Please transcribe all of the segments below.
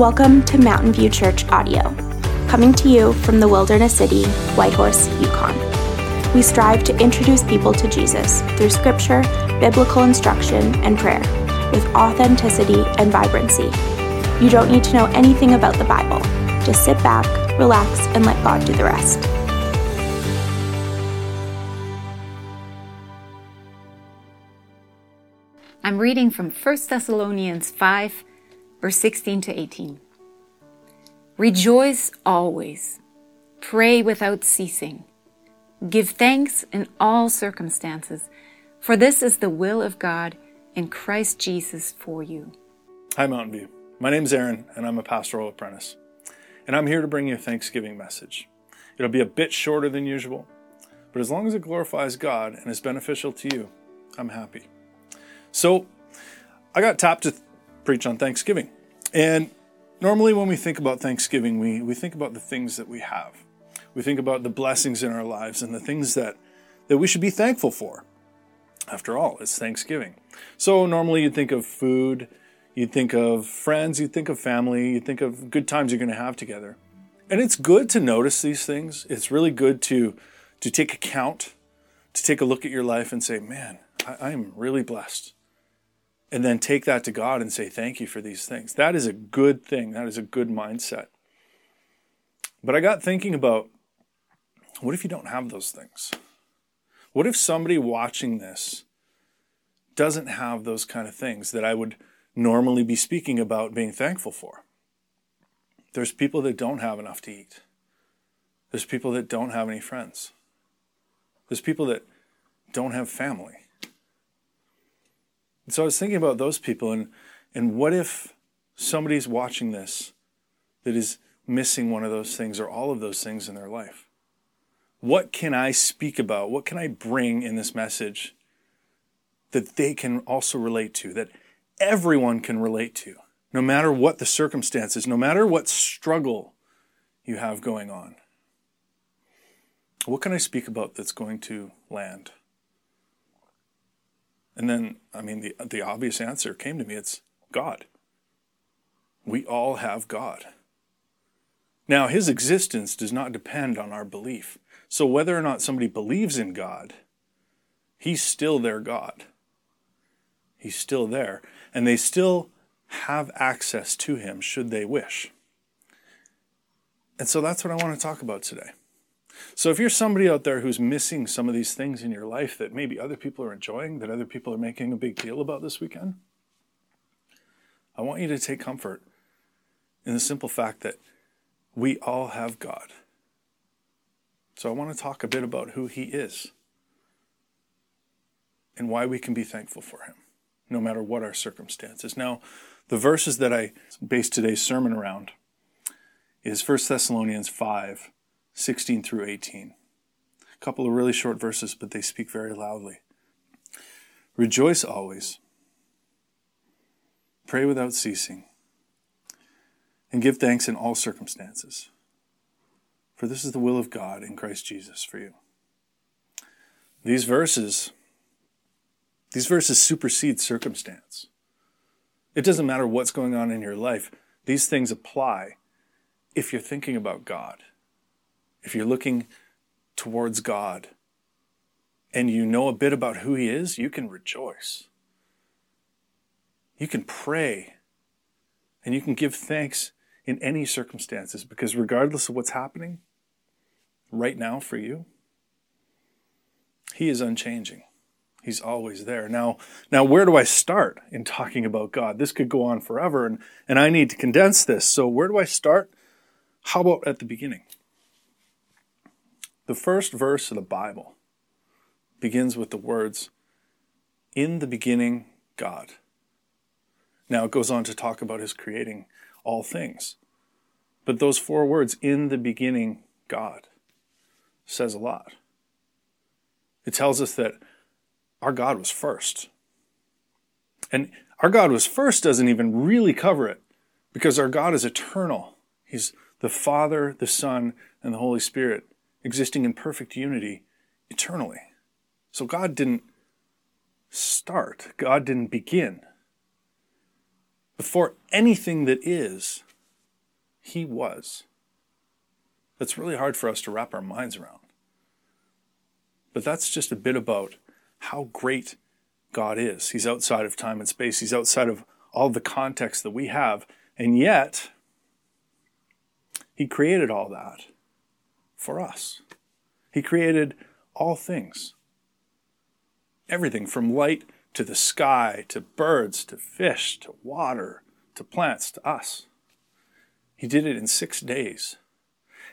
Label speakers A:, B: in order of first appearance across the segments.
A: Welcome to Mountain View Church Audio, coming to you from the Wilderness City, Whitehorse, Yukon. We strive to introduce people to Jesus through scripture, biblical instruction, and prayer with authenticity and vibrancy. You don't need to know anything about the Bible. Just sit back, relax, and let God do the rest.
B: I'm reading from 1 Thessalonians 5, verse 16 to 18. Rejoice always, pray without ceasing, give thanks in all circumstances, for this is the will of God in Christ Jesus for you.
C: Hi, Mountain View. My name's Aaron, and I'm a pastoral apprentice. And I'm here to bring you a Thanksgiving message. It'll be a bit shorter than usual, but as long as it glorifies God and is beneficial to you, I'm happy. So, I got tapped to preach on Thanksgiving. And normally, when we think about Thanksgiving, we, we think about the things that we have. We think about the blessings in our lives and the things that, that we should be thankful for. After all, it's Thanksgiving. So, normally, you'd think of food, you'd think of friends, you'd think of family, you'd think of good times you're going to have together. And it's good to notice these things. It's really good to, to take account, to take a look at your life and say, man, I, I'm really blessed and then take that to God and say, Thank you for these things. That is a good thing. That is a good mindset. But I got thinking about what if you don't have those things? What if somebody watching this doesn't have those kind of things that I would normally be speaking about being thankful for? There's people that don't have enough to eat. There's people that don't have any friends. There's people that don't have family. And so I was thinking about those people and, and what if somebody's watching this that is missing one of those things or all of those things in their life? What can I speak about? What can I bring in this message that they can also relate to, that everyone can relate to, no matter what the circumstances, no matter what struggle you have going on? What can I speak about that's going to land? And then, I mean, the, the obvious answer came to me it's God. We all have God. Now, his existence does not depend on our belief. So, whether or not somebody believes in God, he's still their God. He's still there. And they still have access to him should they wish. And so that's what I want to talk about today. So if you're somebody out there who's missing some of these things in your life that maybe other people are enjoying, that other people are making a big deal about this weekend, I want you to take comfort in the simple fact that we all have God. So I want to talk a bit about who He is and why we can be thankful for Him, no matter what our circumstances. Now, the verses that I based today's sermon around is 1 Thessalonians 5 16 through 18. A couple of really short verses, but they speak very loudly. Rejoice always, pray without ceasing, and give thanks in all circumstances, for this is the will of God in Christ Jesus for you. These verses, these verses supersede circumstance. It doesn't matter what's going on in your life, these things apply if you're thinking about God if you're looking towards God and you know a bit about who He is, you can rejoice. You can pray and you can give thanks in any circumstances because regardless of what's happening right now for you, He is unchanging. He's always there. Now, now where do I start in talking about God? This could go on forever and, and I need to condense this. So where do I start? How about at the beginning? The first verse of the Bible begins with the words, In the beginning, God. Now it goes on to talk about his creating all things. But those four words, in the beginning, God, says a lot. It tells us that our God was first. And our God was first doesn't even really cover it because our God is eternal. He's the Father, the Son, and the Holy Spirit existing in perfect unity eternally. So God didn't start, God didn't begin. Before anything that is, He was. That's really hard for us to wrap our minds around. But that's just a bit about how great God is. He's outside of time and space, He's outside of all the context that we have. And yet, He created all that for us. He created all things. Everything from light to the sky, to birds, to fish, to water, to plants, to us. He did it in six days.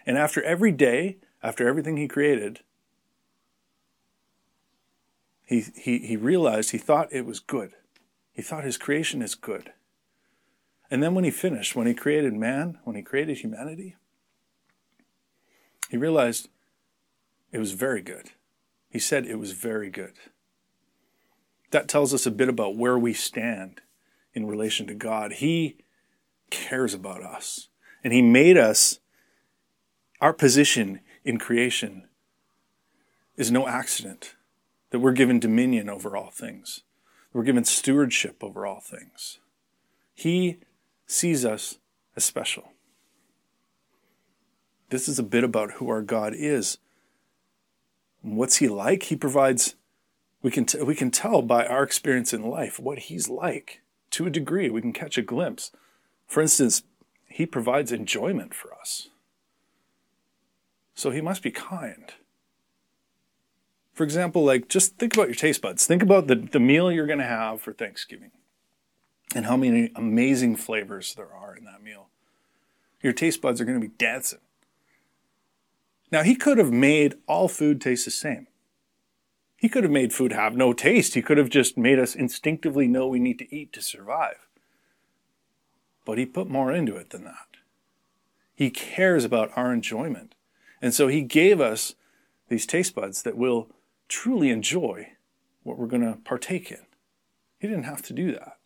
C: And after every day, after everything he created, he, he, he realized he thought it was good. He thought his creation is good. And then when he finished, when he created man, when he created humanity, he realized it was very good. He said it was very good. That tells us a bit about where we stand in relation to God. He cares about us, and He made us, our position in creation is no accident, that we're given dominion over all things, we're given stewardship over all things. He sees us as special. This is a bit about who our God is. What's he like? He provides we can t- we can tell by our experience in life what he's like to a degree. We can catch a glimpse. For instance, he provides enjoyment for us. So he must be kind. For example, like just think about your taste buds. Think about the, the meal you're going to have for Thanksgiving and how many amazing flavors there are in that meal. Your taste buds are going to be dancing. Now, he could have made all food taste the same. He could have made food have no taste. He could have just made us instinctively know we need to eat to survive. But he put more into it than that. He cares about our enjoyment. And so he gave us these taste buds that will truly enjoy what we're going to partake in. He didn't have to do that.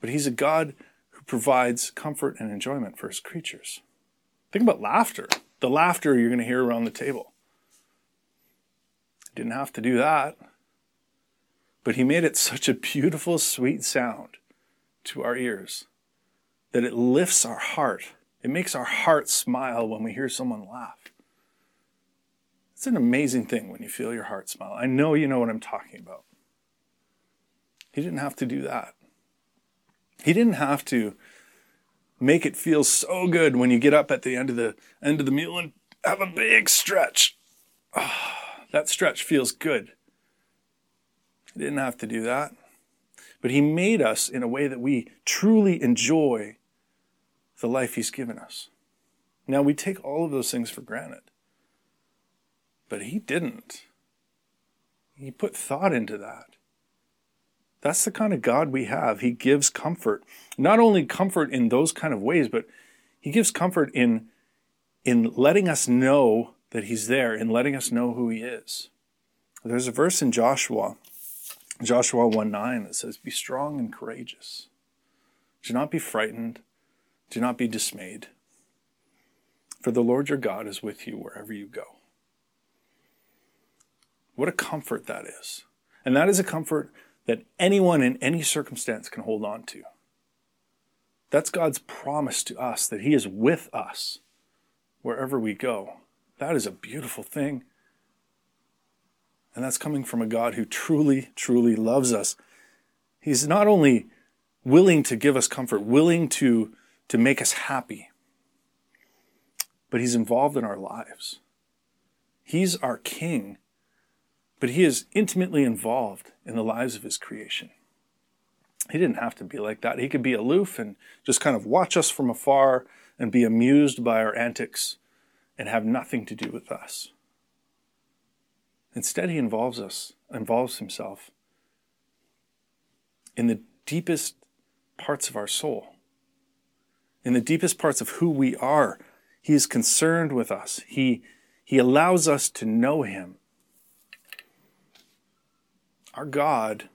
C: But he's a God who provides comfort and enjoyment for his creatures. Think about laughter the laughter you're going to hear around the table. Didn't have to do that. But he made it such a beautiful, sweet sound to our ears that it lifts our heart. It makes our heart smile when we hear someone laugh. It's an amazing thing when you feel your heart smile. I know you know what I'm talking about. He didn't have to do that. He didn't have to make it feel so good when you get up at the end of the end of the meal and have a big stretch. Oh, that stretch feels good. He didn't have to do that. But he made us in a way that we truly enjoy the life he's given us. Now we take all of those things for granted. But he didn't. He put thought into that. That's the kind of God we have. He gives comfort. Not only comfort in those kind of ways, but he gives comfort in, in letting us know that he's there, in letting us know who he is. There's a verse in Joshua, Joshua 1 9, that says, Be strong and courageous. Do not be frightened. Do not be dismayed. For the Lord your God is with you wherever you go. What a comfort that is. And that is a comfort that anyone in any circumstance can hold on to. That's God's promise to us that He is with us wherever we go. That is a beautiful thing. And that's coming from a God who truly, truly loves us. He's not only willing to give us comfort, willing to, to make us happy, but He's involved in our lives. He's our King but he is intimately involved in the lives of his creation. He didn't have to be like that. He could be aloof and just kind of watch us from afar and be amused by our antics and have nothing to do with us. Instead, he involves us, involves himself in the deepest parts of our soul, in the deepest parts of who we are. He is concerned with us. He, he allows us to know him our God,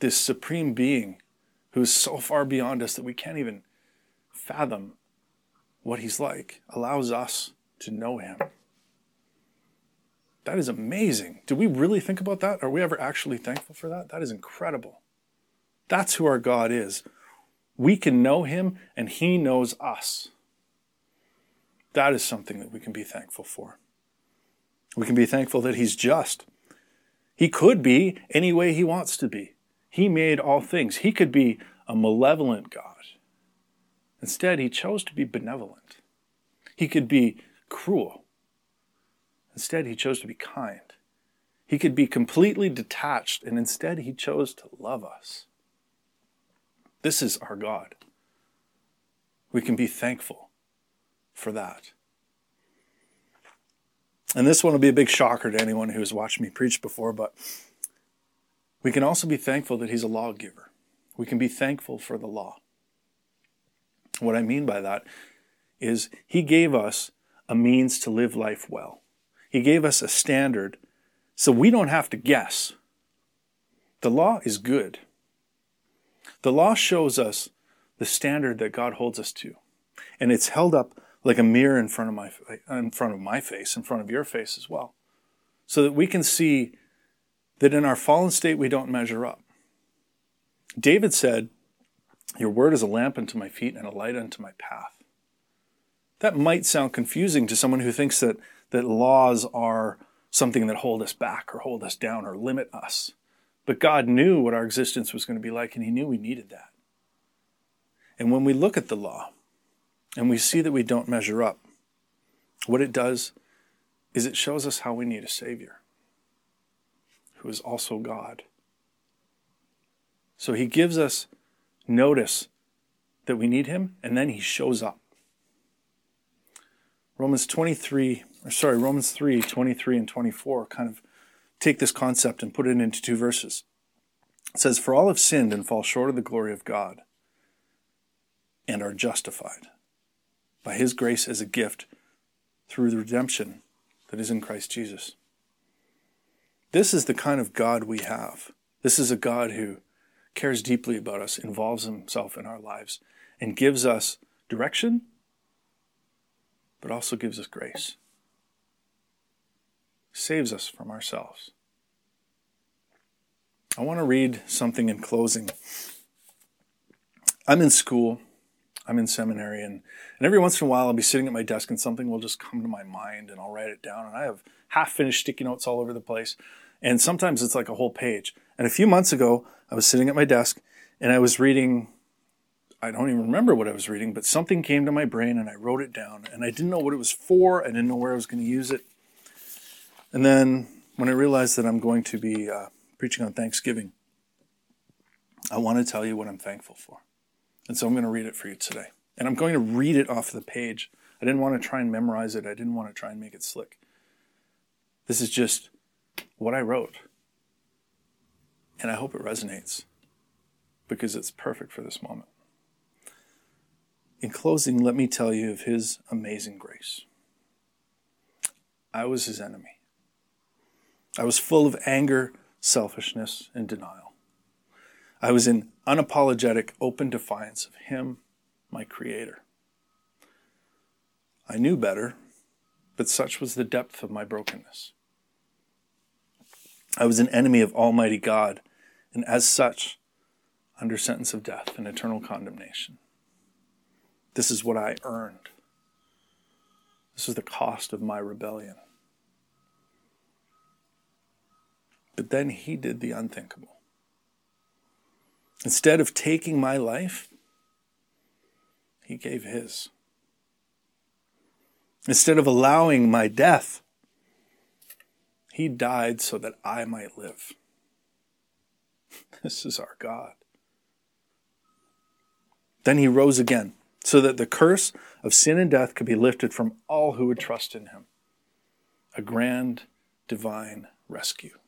C: this supreme being who is so far beyond us that we can't even fathom what he's like, allows us to know him. That is amazing. Do we really think about that? Are we ever actually thankful for that? That is incredible. That's who our God is. We can know him and he knows us. That is something that we can be thankful for. We can be thankful that he's just. He could be any way he wants to be. He made all things. He could be a malevolent God. Instead, he chose to be benevolent. He could be cruel. Instead, he chose to be kind. He could be completely detached, and instead, he chose to love us. This is our God. We can be thankful for that. And this one will be a big shocker to anyone who has watched me preach before, but we can also be thankful that He's a lawgiver. We can be thankful for the law. What I mean by that is He gave us a means to live life well. He gave us a standard so we don't have to guess. The law is good. The law shows us the standard that God holds us to. And it's held up like a mirror in front of my in front of my face, in front of your face as well. So that we can see that in our fallen state we don't measure up. David said, "Your word is a lamp unto my feet and a light unto my path." That might sound confusing to someone who thinks that that laws are something that hold us back or hold us down or limit us. But God knew what our existence was going to be like, and He knew we needed that. And when we look at the law and we see that we don't measure up, what it does is it shows us how we need a Savior who is also God. So He gives us notice that we need Him, and then He shows up. Romans 23, or sorry, Romans 3, 23 and 24 kind of take this concept and put it into two verses. It says, For all have sinned and fall short of the glory of God and are justified by his grace as a gift through the redemption that is in Christ Jesus. This is the kind of God we have. This is a God who cares deeply about us, involves himself in our lives, and gives us direction, but also gives us grace saves us from ourselves. I want to read something in closing. I'm in school, I'm in seminary, and, and every once in a while I'll be sitting at my desk and something will just come to my mind and I'll write it down. And I have half finished sticky notes all over the place. And sometimes it's like a whole page. And a few months ago, I was sitting at my desk and I was reading I don't even remember what I was reading, but something came to my brain and I wrote it down. And I didn't know what it was for. I didn't know where I was going to use it. And then when I realized that I'm going to be uh, preaching on Thanksgiving, I want to tell you what I'm thankful for. And so I'm going to read it for you today. And I'm going to read it off the page. I didn't want to try and memorize it, I didn't want to try and make it slick. This is just what I wrote. And I hope it resonates because it's perfect for this moment. In closing, let me tell you of his amazing grace. I was his enemy. I was full of anger, selfishness, and denial. I was in unapologetic, open defiance of Him, my Creator. I knew better, but such was the depth of my brokenness. I was an enemy of Almighty God, and as such, under sentence of death and eternal condemnation. This is what I earned. This is the cost of my rebellion. But then he did the unthinkable. Instead of taking my life, he gave his. Instead of allowing my death, he died so that I might live. This is our God. Then he rose again, so that the curse of sin and death could be lifted from all who would trust in him. A grand divine rescue.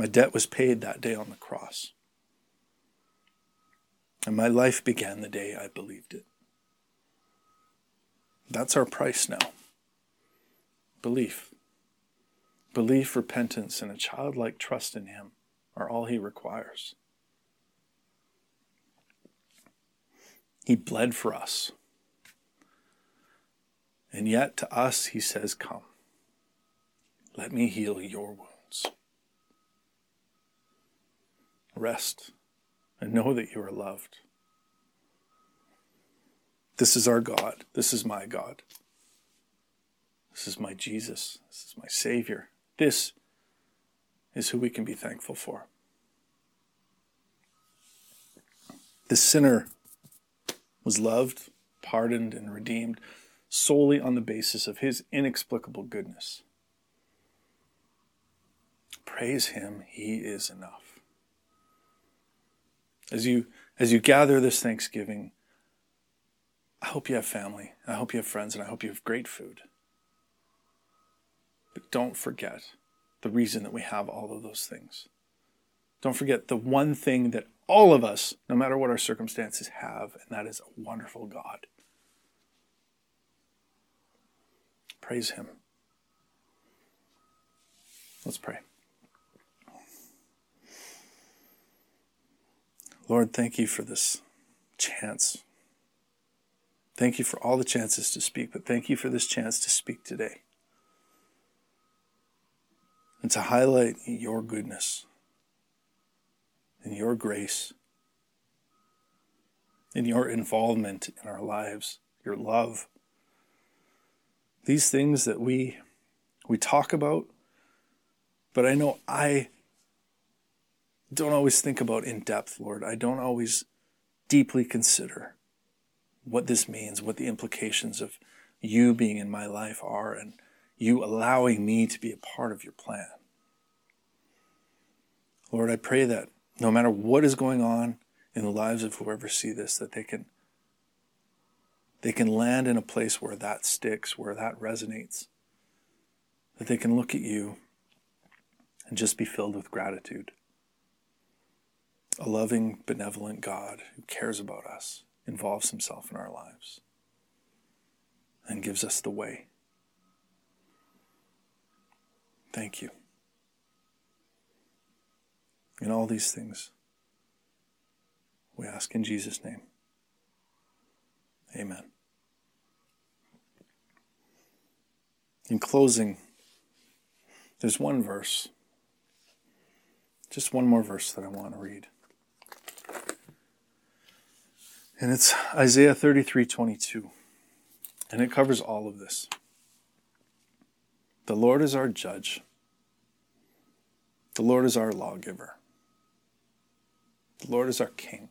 C: My debt was paid that day on the cross. And my life began the day I believed it. That's our price now. Belief. Belief, repentance, and a childlike trust in Him are all He requires. He bled for us. And yet to us, He says, Come, let me heal your wounds rest and know that you are loved. This is our God. This is my God. This is my Jesus. This is my Savior. This is who we can be thankful for. The sinner was loved, pardoned, and redeemed solely on the basis of his inexplicable goodness. Praise him, he is enough. As you as you gather this Thanksgiving, I hope you have family. I hope you have friends, and I hope you have great food. But don't forget the reason that we have all of those things. Don't forget the one thing that all of us, no matter what our circumstances, have, and that is a wonderful God. Praise Him. Let's pray. Lord, thank you for this chance. Thank you for all the chances to speak, but thank you for this chance to speak today and to highlight your goodness and your grace and your involvement in our lives, your love. These things that we we talk about, but I know I don't always think about in depth, Lord. I don't always deeply consider what this means, what the implications of you being in my life are, and you allowing me to be a part of your plan. Lord, I pray that no matter what is going on in the lives of whoever see this, that they can they can land in a place where that sticks, where that resonates, that they can look at you and just be filled with gratitude. A loving, benevolent God who cares about us, involves himself in our lives, and gives us the way. Thank you. In all these things, we ask in Jesus' name. Amen. In closing, there's one verse, just one more verse that I want to read. And it's Isaiah 33 22. And it covers all of this. The Lord is our judge, the Lord is our lawgiver. The Lord is our King.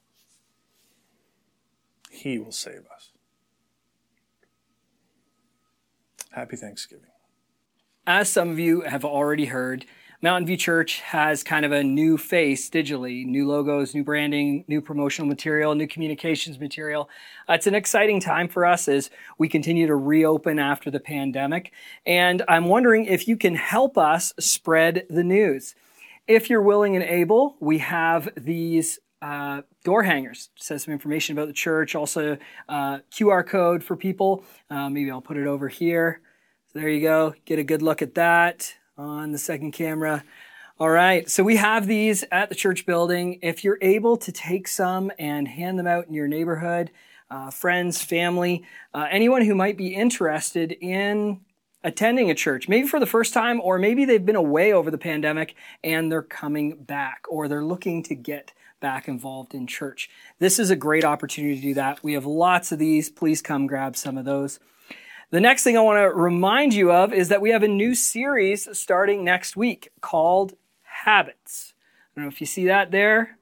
C: He will save us. Happy Thanksgiving.
D: As some of you have already heard, Mountain View Church has kind of a new face digitally, new logos, new branding, new promotional material, new communications material. Uh, it's an exciting time for us as we continue to reopen after the pandemic. And I'm wondering if you can help us spread the news. If you're willing and able, we have these uh, door hangers. It says some information about the church, also uh, QR code for people. Uh, maybe I'll put it over here. So there you go. Get a good look at that on the second camera. All right, so we have these at the church building. If you're able to take some and hand them out in your neighborhood, uh, friends, family, uh, anyone who might be interested in attending a church, maybe for the first time, or maybe they've been away over the pandemic and they're coming back, or they're looking to get back involved in church. This is a great opportunity to do that. We have lots of these. Please come grab some of those. The next thing I want to remind you of is that we have a new series starting next week called Habits. I don't know if you see that there.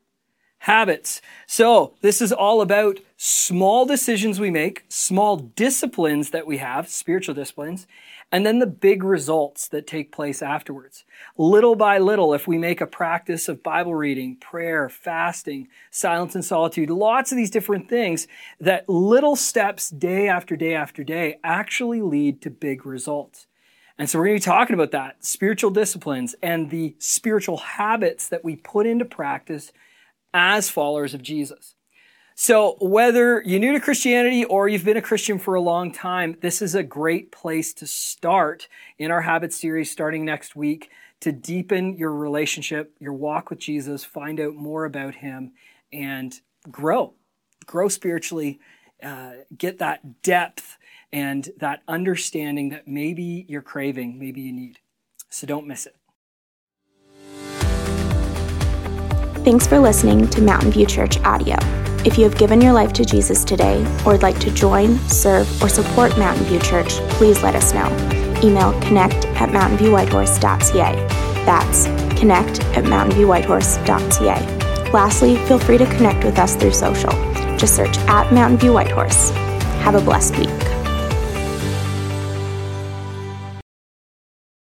D: Habits. So, this is all about small decisions we make, small disciplines that we have, spiritual disciplines, and then the big results that take place afterwards. Little by little, if we make a practice of Bible reading, prayer, fasting, silence and solitude, lots of these different things, that little steps day after day after day actually lead to big results. And so we're going to be talking about that spiritual disciplines and the spiritual habits that we put into practice as followers of Jesus. So whether you're new to Christianity or you've been a Christian for a long time, this is a great place to start in our habit series starting next week to deepen your relationship, your walk with Jesus, find out more about him and grow, grow spiritually, uh, get that depth and that understanding that maybe you're craving, maybe you need. So don't miss it.
A: Thanks for listening to Mountain View Church audio. If you have given your life to Jesus today or would like to join, serve, or support Mountain View Church, please let us know. Email connect at mountainviewwhitehorse.ca. That's connect at mountainviewwhitehorse.ca. Lastly, feel free to connect with us through social. Just search at Mountain View Whitehorse. Have a blessed week.